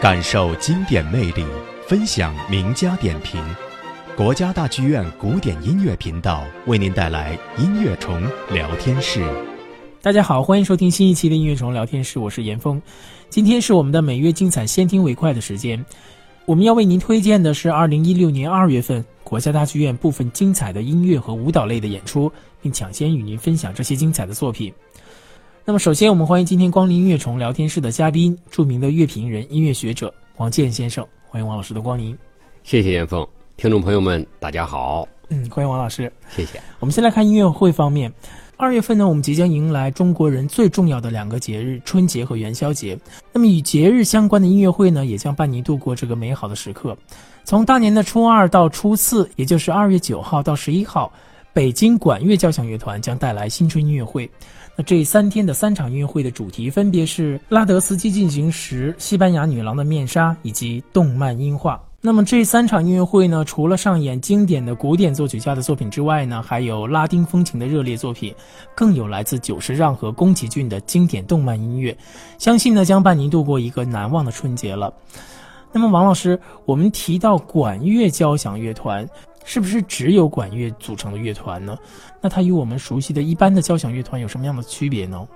感受经典魅力，分享名家点评。国家大剧院古典音乐频道为您带来音乐虫聊天室。大家好，欢迎收听新一期的音乐虫聊天室，我是严峰。今天是我们的每月精彩先听为快的时间，我们要为您推荐的是二零一六年二月份国家大剧院部分精彩的音乐和舞蹈类的演出，并抢先与您分享这些精彩的作品。那么，首先我们欢迎今天光临音乐虫聊天室的嘉宾，著名的乐评人、音乐学者王健先生。欢迎王老师的光临。谢谢严峰，听众朋友们，大家好。嗯，欢迎王老师。谢谢。我们先来看音乐会方面。二月份呢，我们即将迎来中国人最重要的两个节日——春节和元宵节。那么，与节日相关的音乐会呢，也将伴您度过这个美好的时刻。从大年的初二到初四，也就是二月九号到十一号，北京管乐交响乐团将带来新春音乐会。那这三天的三场音乐会的主题分别是拉德斯基进行时、西班牙女郎的面纱以及动漫音画。那么这三场音乐会呢，除了上演经典的古典作曲家的作品之外呢，还有拉丁风情的热烈作品，更有来自久石让和宫崎骏的经典动漫音乐，相信呢将伴您度过一个难忘的春节了。那么王老师，我们提到管乐交响乐团。是不是只有管乐组成的乐团呢？那它与我们熟悉的一般的交响乐团有什么样的区别呢？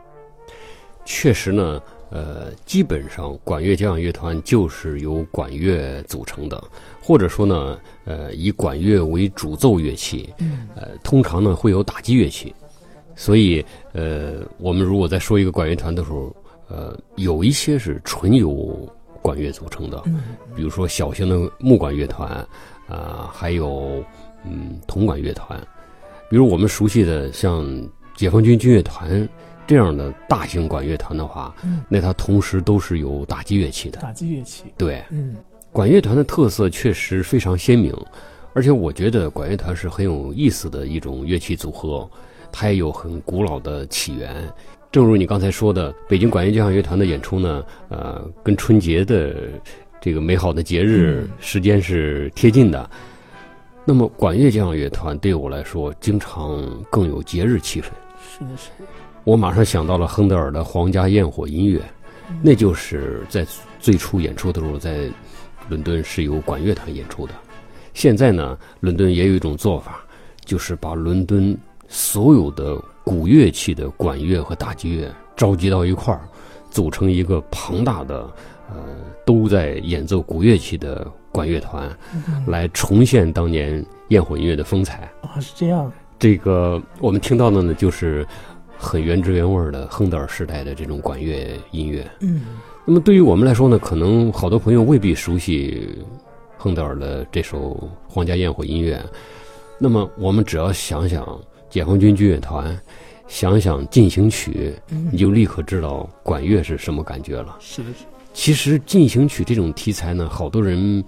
确实呢，呃，基本上管乐交响乐团就是由管乐组成的，或者说呢，呃，以管乐为主奏乐器，呃，通常呢会有打击乐器。所以，呃，我们如果在说一个管乐团的时候，呃，有一些是纯由管乐组成的，比如说小型的木管乐团。啊，还有嗯，铜管乐团，比如我们熟悉的像解放军军乐团这样的大型管乐团的话，嗯，那它同时都是有打击乐器的。打击乐器，对，嗯，管乐团的特色确实非常鲜明，而且我觉得管乐团是很有意思的一种乐器组合，它也有很古老的起源。正如你刚才说的，北京管乐交响乐团的演出呢，呃，跟春节的。这个美好的节日时间是贴近的，那么管乐交响乐团对我来说，经常更有节日气氛。是的，是的。我马上想到了亨德尔的皇家焰火音乐，那就是在最初演出的时候，在伦敦是由管乐团演出的。现在呢，伦敦也有一种做法，就是把伦敦所有的古乐器的管乐和打击乐召集到一块儿，组成一个庞大的。呃，都在演奏古乐器的管乐团，来重现当年焰火音乐的风采啊！是这样。这个我们听到的呢，就是很原汁原味的亨德尔时代的这种管乐音乐。嗯。那么对于我们来说呢，可能好多朋友未必熟悉亨德尔的这首《皇家焰火音乐》。那么我们只要想想解放军军乐团，想想进行曲，你就立刻知道管乐是什么感觉了。是的，是。其实进行曲这种题材呢，好多人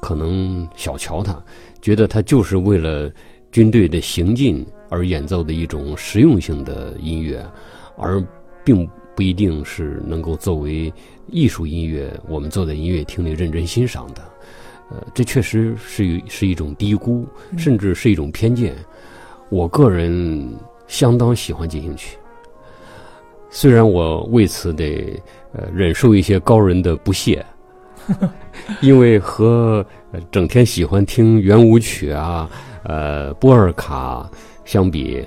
可能小瞧它，觉得它就是为了军队的行进而演奏的一种实用性的音乐，而并不一定是能够作为艺术音乐，我们坐在音乐厅里认真欣赏的。呃，这确实是是一种低估，甚至是一种偏见。我个人相当喜欢进行曲。虽然我为此得呃忍受一些高人的不屑，因为和整天喜欢听圆舞曲啊、呃波尔卡相比，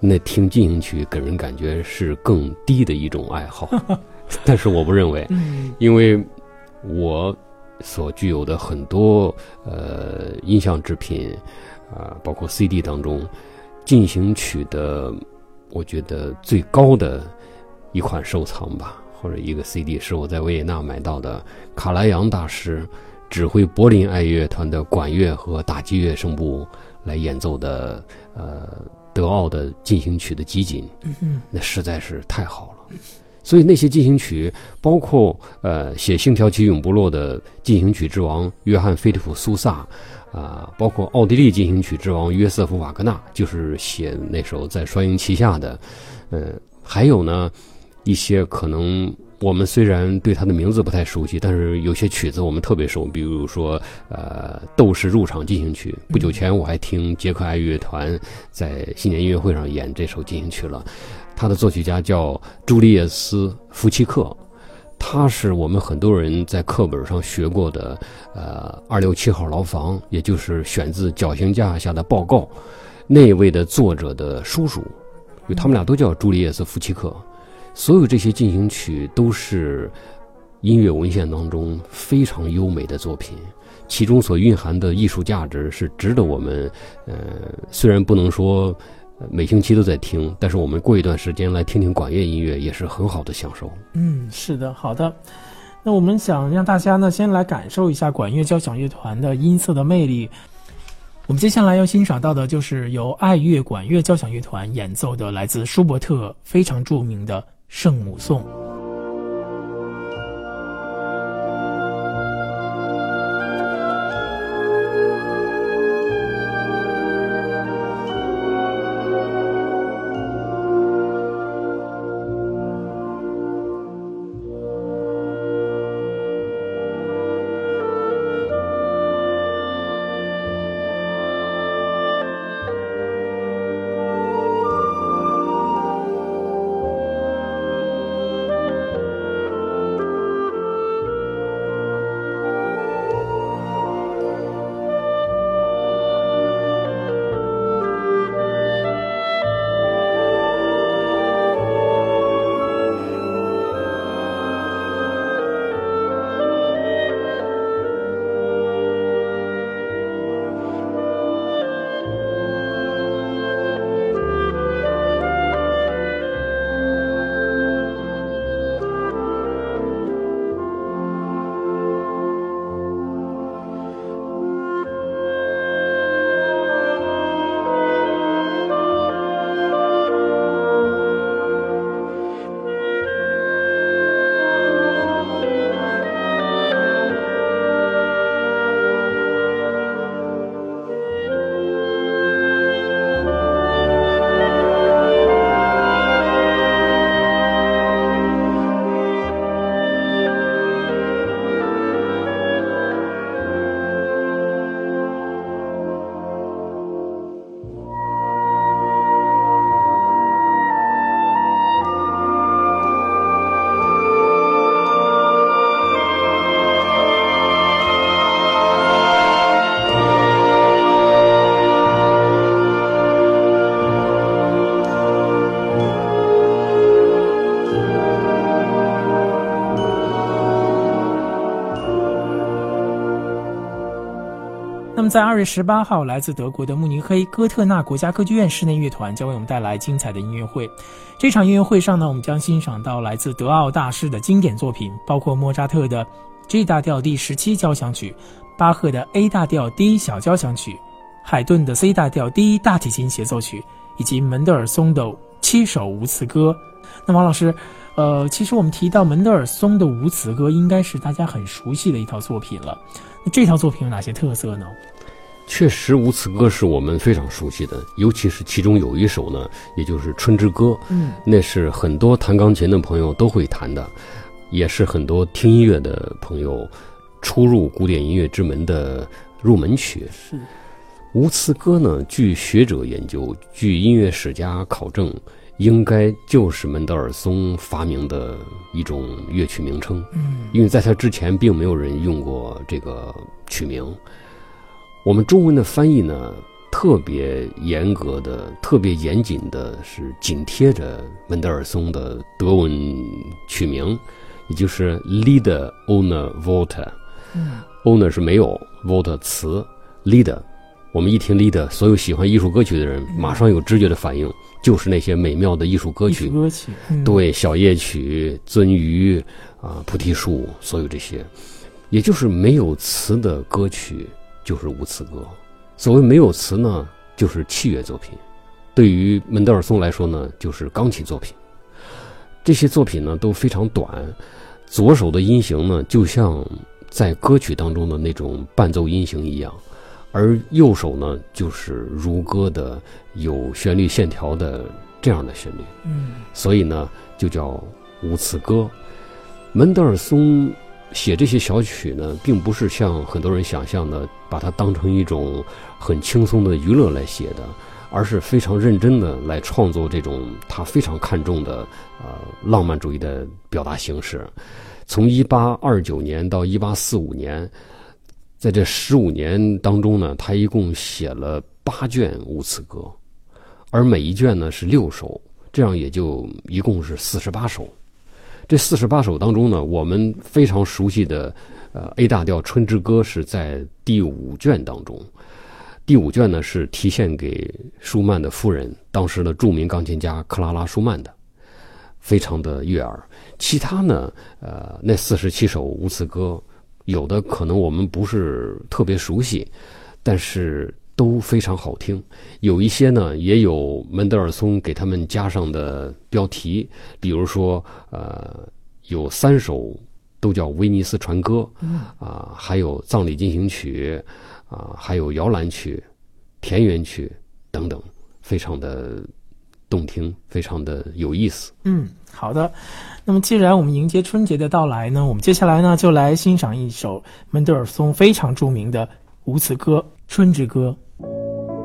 那听进行曲给人感觉是更低的一种爱好。但是我不认为，因为我所具有的很多呃音像制品啊，包括 CD 当中进行曲的，我觉得最高的。一款收藏吧，或者一个 CD 是我在维也纳买到的卡莱扬大师指挥柏林爱乐团的管乐和打击乐声部来演奏的呃德奥的进行曲的集锦，那实在是太好了。所以那些进行曲，包括呃写《星条旗永不落》的进行曲之王约翰菲利普苏萨，啊，包括奥地利进行曲之王约瑟夫瓦格纳，就是写那首在双鹰旗下的，呃，还有呢。一些可能我们虽然对他的名字不太熟悉，但是有些曲子我们特别熟，比如说呃《斗士入场进行曲》。不久前我还听杰克爱乐团在新年音乐会上演这首进行曲了。他的作曲家叫朱利叶斯·福奇克，他是我们很多人在课本上学过的，呃，二六七号牢房，也就是选自绞刑架下的报告，那位的作者的叔叔，因为他们俩都叫朱利叶斯·福奇克，所有这些进行曲都是音乐文献当中非常优美的作品，其中所蕴含的艺术价值是值得我们，呃，虽然不能说。每星期都在听，但是我们过一段时间来听听管乐音乐也是很好的享受。嗯，是的，好的。那我们想让大家呢先来感受一下管乐交响乐团的音色的魅力。我们接下来要欣赏到的就是由爱乐管乐交响乐团演奏的来自舒伯特非常著名的《圣母颂》。在二月十八号，来自德国的慕尼黑哥特纳国家歌剧院室内乐团将为我们带来精彩的音乐会。这场音乐会上呢，我们将欣赏到来自德奥大师的经典作品，包括莫扎特的 G 大调第十七交响曲、巴赫的 A 大调第一小交响曲、海顿的 C 大调第一大提琴协奏曲，以及门德尔松的七首无词歌。那王老师，呃，其实我们提到门德尔松的无词歌，应该是大家很熟悉的一套作品了。那这套作品有哪些特色呢？确实，无词歌是我们非常熟悉的，尤其是其中有一首呢，也就是《春之歌》，嗯，那是很多弹钢琴的朋友都会弹的，也是很多听音乐的朋友初入古典音乐之门的入门曲。是，无词歌呢，据学者研究，据音乐史家考证，应该就是门德尔松发明的一种乐曲名称。嗯，因为在他之前，并没有人用过这个曲名。我们中文的翻译呢，特别严格的、特别严谨的，是紧贴着门德尔松的德文曲名，也就是 Lieder ohne Worte。嗯，ohne 是没有，Worte 词，Lieder。我们一听 Lieder，所有喜欢艺术歌曲的人马上有直觉的反应，就是那些美妙的艺术歌曲。歌曲，对，小夜曲、鳟鱼啊、菩提树，所有这些，也就是没有词的歌曲。就是无词歌，所谓没有词呢，就是器乐作品。对于门德尔松来说呢，就是钢琴作品。这些作品呢都非常短，左手的音型呢就像在歌曲当中的那种伴奏音型一样，而右手呢就是如歌的有旋律线条的这样的旋律。嗯，所以呢就叫无词歌。门德尔松。写这些小曲呢，并不是像很多人想象的，把它当成一种很轻松的娱乐来写的，而是非常认真的来创作这种他非常看重的呃浪漫主义的表达形式。从一八二九年到一八四五年，在这十五年当中呢，他一共写了八卷无词歌，而每一卷呢是六首，这样也就一共是四十八首。这四十八首当中呢，我们非常熟悉的呃 A 大调《春之歌》是在第五卷当中。第五卷呢是题献给舒曼的夫人，当时的著名钢琴家克拉拉·舒曼的，非常的悦耳。其他呢，呃，那四十七首无词歌，有的可能我们不是特别熟悉，但是都非常好听。有一些呢，也有门德尔松给他们加上的标题，比如说，呃，有三首都叫《威尼斯船歌》，啊，还有《葬礼进行曲》。啊，还有摇篮曲、田园曲等等，非常的动听，非常的有意思。嗯，好的。那么，既然我们迎接春节的到来呢，我们接下来呢就来欣赏一首门德尔松非常著名的无词歌《春之歌》。那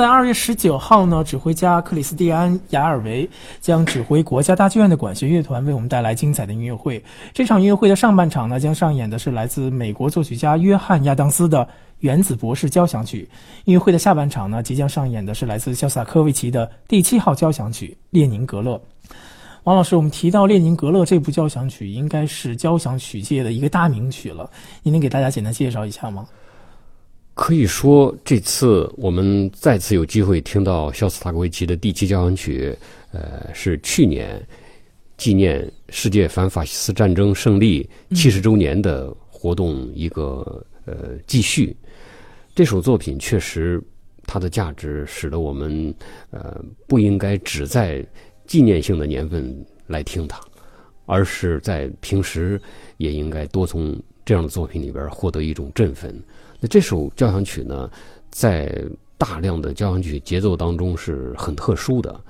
在二月十九号呢，指挥家克里斯蒂安·雅尔维将指挥国家大剧院的管弦乐团为我们带来精彩的音乐会。这场音乐会的上半场呢，将上演的是来自美国作曲家约翰·亚当斯的《原子博士交响曲》。音乐会的下半场呢，即将上演的是来自肖斯塔科维奇的第七号交响曲《列宁格勒》。王老师，我们提到《列宁格勒》这部交响曲，应该是交响曲界的一个大名曲了。您能给大家简单介绍一下吗？可以说，这次我们再次有机会听到肖斯塔科维奇的第七交响曲，呃，是去年纪念世界反法西斯战争胜利七十周年的活动一个呃继续。这首作品确实它的价值，使得我们呃不应该只在纪念性的年份来听它，而是在平时也应该多从这样的作品里边获得一种振奋。那这首交响曲呢，在大量的交响曲节奏当中是很特殊的，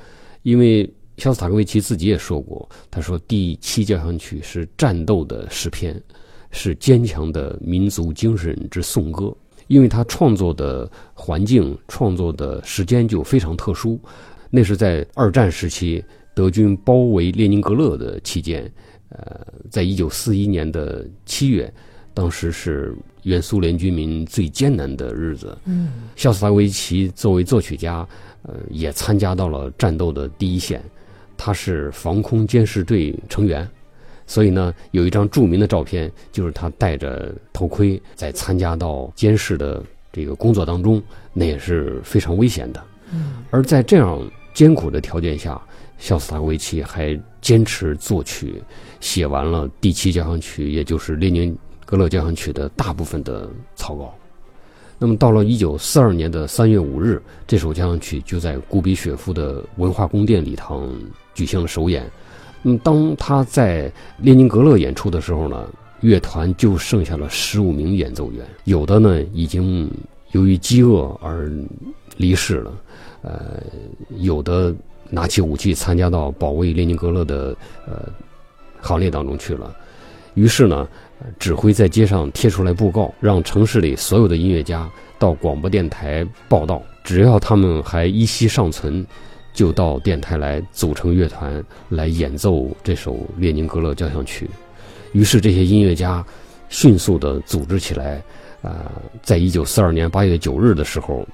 因为肖斯塔科维奇自己也说过，他说第七交响曲是战斗的诗篇，是坚强的民族精神之颂歌。因为他创作的环境、创作的时间就非常特殊，那是在二战时期德军包围列宁格勒的期间。呃，在一九四一年的七月，当时是原苏联军民最艰难的日子。嗯，肖斯塔维奇作为作曲家，呃，也参加到了战斗的第一线。他是防空监视队成员，所以呢，有一张著名的照片，就是他戴着头盔在参加到监视的这个工作当中，那也是非常危险的。嗯，而在这样艰苦的条件下，肖斯塔维奇还坚持作曲，写完了第七交响曲，也就是列宁格勒交响曲的大部分的草稿。那么到了一九四二年的三月五日，这首交响曲就在古比雪夫的文化宫殿礼堂举行了首演。嗯，当他在列宁格勒演出的时候呢，乐团就剩下了十五名演奏员，有的呢已经由于饥饿而离世了，呃，有的拿起武器参加到保卫列宁格勒的呃行列当中去了。于是呢。指挥在街上贴出来布告，让城市里所有的音乐家到广播电台报道，只要他们还依稀尚存，就到电台来组成乐团来演奏这首列宁格勒交响曲。于是这些音乐家迅速地组织起来，啊，在一九四二年八月九日的时候，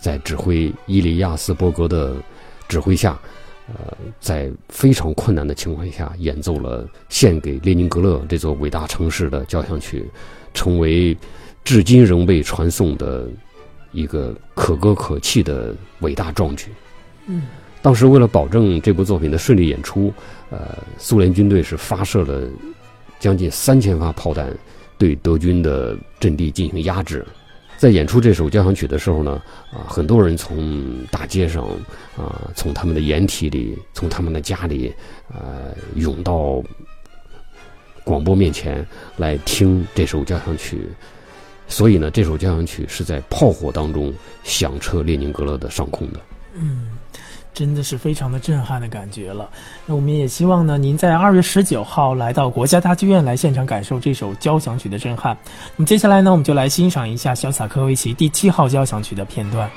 在指挥伊利亚斯伯格的指挥下。呃，在非常困难的情况下，演奏了献给列宁格勒这座伟大城市的交响曲，成为至今仍被传颂的一个可歌可泣的伟大壮举。嗯，当时为了保证这部作品的顺利演出，呃，苏联军队是发射了将近三千发炮弹，对德军的阵地进行压制。在演出这首交响曲的时候呢，啊，很多人从大街上，啊，从他们的掩体里，从他们的家里，呃，涌到广播面前来听这首交响曲。所以呢，这首交响曲是在炮火当中响彻列宁格勒的上空的。嗯。真的是非常的震撼的感觉了。那我们也希望呢，您在二月十九号来到国家大剧院来现场感受这首交响曲的震撼。那么接下来呢，我们就来欣赏一下小萨科维奇第七号交响曲的片段。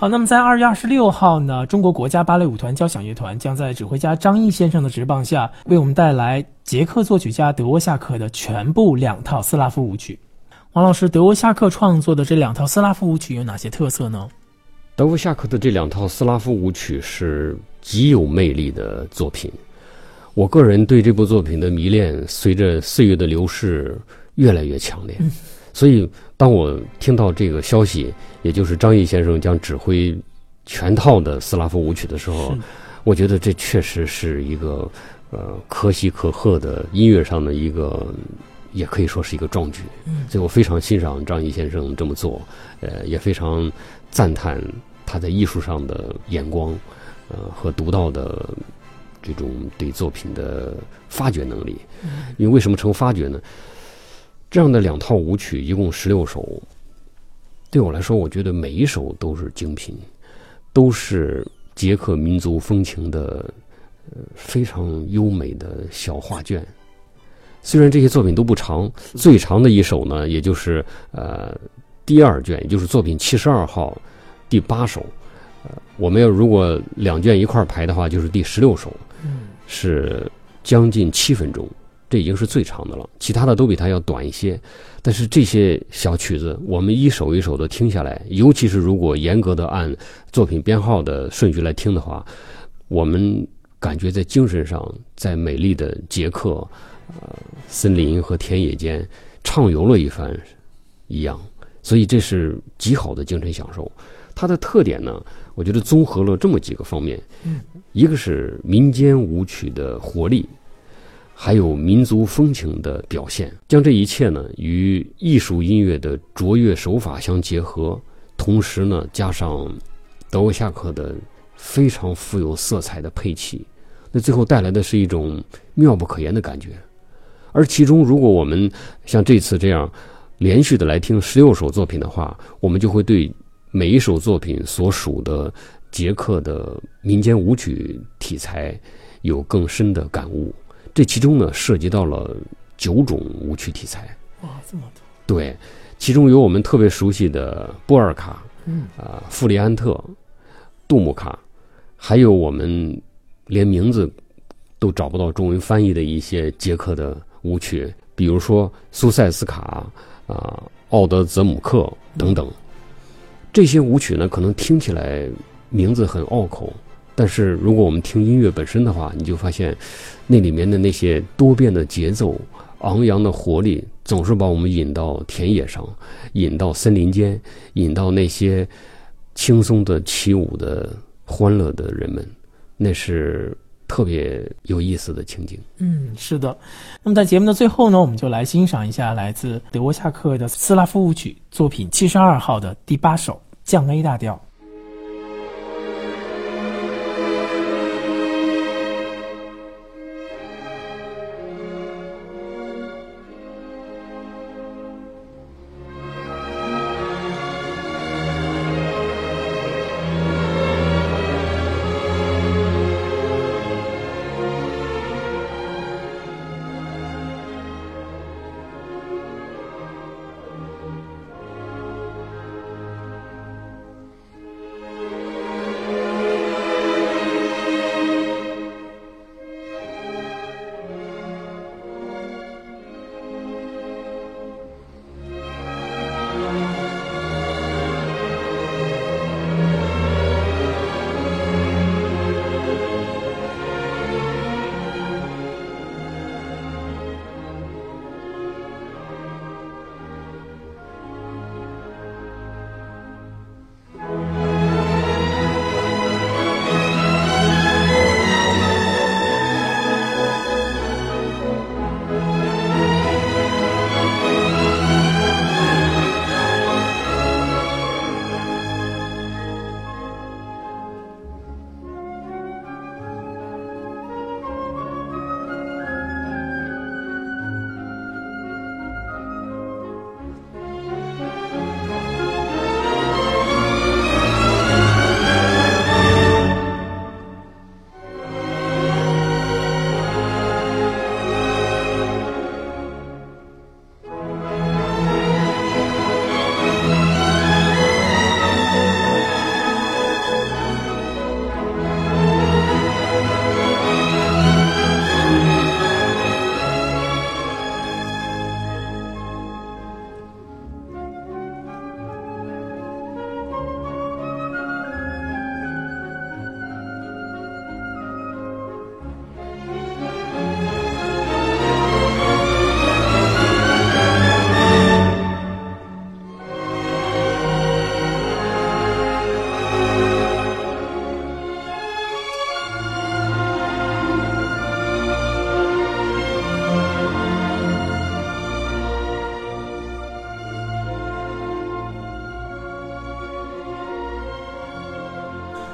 好，那么在二月二十六号呢，中国国家芭蕾舞团交响乐团将在指挥家张毅先生的执棒下，为我们带来捷克作曲家德沃夏克的全部两套斯拉夫舞曲。王老师，德沃夏克创作的这两套斯拉夫舞曲有哪些特色呢？德沃夏克的这两套斯拉夫舞曲是极有魅力的作品。我个人对这部作品的迷恋，随着岁月的流逝越来越强烈。所以，当我听到这个消息，也就是张毅先生将指挥全套的斯拉夫舞曲的时候，我觉得这确实是一个呃可喜可贺的音乐上的一个，也可以说是一个壮举。所以我非常欣赏张毅先生这么做，呃，也非常赞叹他在艺术上的眼光，呃和独到的这种对作品的发掘能力。因为为什么称发掘呢？这样的两套舞曲一共十六首，对我来说，我觉得每一首都是精品，都是捷克民族风情的呃非常优美的小画卷。虽然这些作品都不长，最长的一首呢，也就是呃第二卷，也就是作品七十二号第八首。呃，我们要如果两卷一块排的话，就是第十六首，是将近七分钟。这已经是最长的了，其他的都比它要短一些。但是这些小曲子，我们一首一首的听下来，尤其是如果严格的按作品编号的顺序来听的话，我们感觉在精神上，在美丽的捷克，呃，森林和田野间畅游了一番一样。所以这是极好的精神享受。它的特点呢，我觉得综合了这么几个方面，一个是民间舞曲的活力。还有民族风情的表现，将这一切呢与艺术音乐的卓越手法相结合，同时呢加上德沃夏克的非常富有色彩的配器，那最后带来的是一种妙不可言的感觉。而其中，如果我们像这次这样连续的来听十六首作品的话，我们就会对每一首作品所属的捷克的民间舞曲题材有更深的感悟。这其中呢，涉及到了九种舞曲题材。哇，这么多！对，其中有我们特别熟悉的波尔卡，嗯，啊，弗里安特、杜姆卡，还有我们连名字都找不到中文翻译的一些捷克的舞曲，比如说苏塞斯卡啊、奥德泽姆克等等。这些舞曲呢，可能听起来名字很拗口。但是，如果我们听音乐本身的话，你就发现，那里面的那些多变的节奏、昂扬的活力，总是把我们引到田野上，引到森林间，引到那些轻松的起舞的欢乐的人们，那是特别有意思的情景。嗯，是的。那么在节目的最后呢，我们就来欣赏一下来自德沃夏克的斯拉夫舞曲作品七十二号的第八首降 A 大调。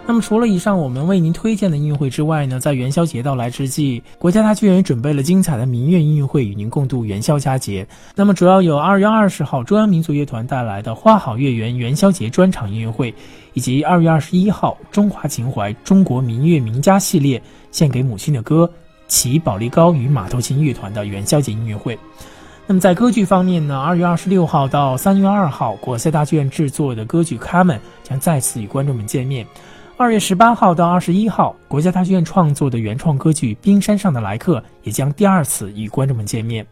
那么除了以上我们为您推荐的音乐会之外呢，在元宵节到来之际，国家大剧院也准备了精彩的民乐音乐会与您共度元宵佳节。那么主要有二月二十号中央民族乐团带来的花好月圆元宵节专场音乐会，以及二月二十一号中华情怀中国民乐名家系列献给母亲的歌齐保利高与马头琴乐团的元宵节音乐会。那么在歌剧方面呢，二月二十六号到三月二号，国赛大剧院制作的歌剧《卡门》将再次与观众们见面。二月十八号到二十一号，国家大剧院创作的原创歌剧《冰山上的来客》也将第二次与观众们见面。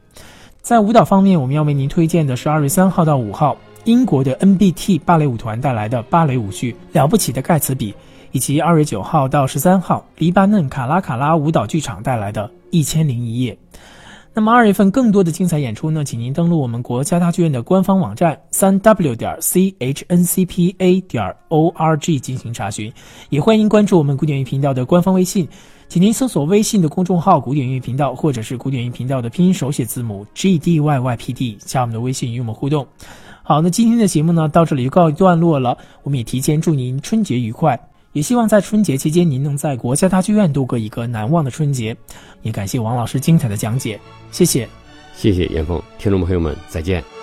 在舞蹈方面，我们要为您推荐的是二月三号到五号，英国的 NBT 芭蕾舞团带来的芭蕾舞剧《了不起的盖茨比》，以及二月九号到十三号，黎巴嫩卡拉卡拉舞蹈剧场带来的《一千零一夜》。那么二月份更多的精彩演出呢，请您登录我们国家大剧院的官方网站三 w 点 c h n c p a 点 o r g 进行查询，也欢迎关注我们古典音乐频道的官方微信，请您搜索微信的公众号“古典音乐频道”或者是古典音乐频道的拼音手写字母 g d y y p d，加我们的微信与我们互动。好，那今天的节目呢，到这里就告一段落了，我们也提前祝您春节愉快。也希望在春节期间，您能在国家大剧院度过一个难忘的春节。也感谢王老师精彩的讲解，谢谢，谢谢严峰，听众朋友们，再见。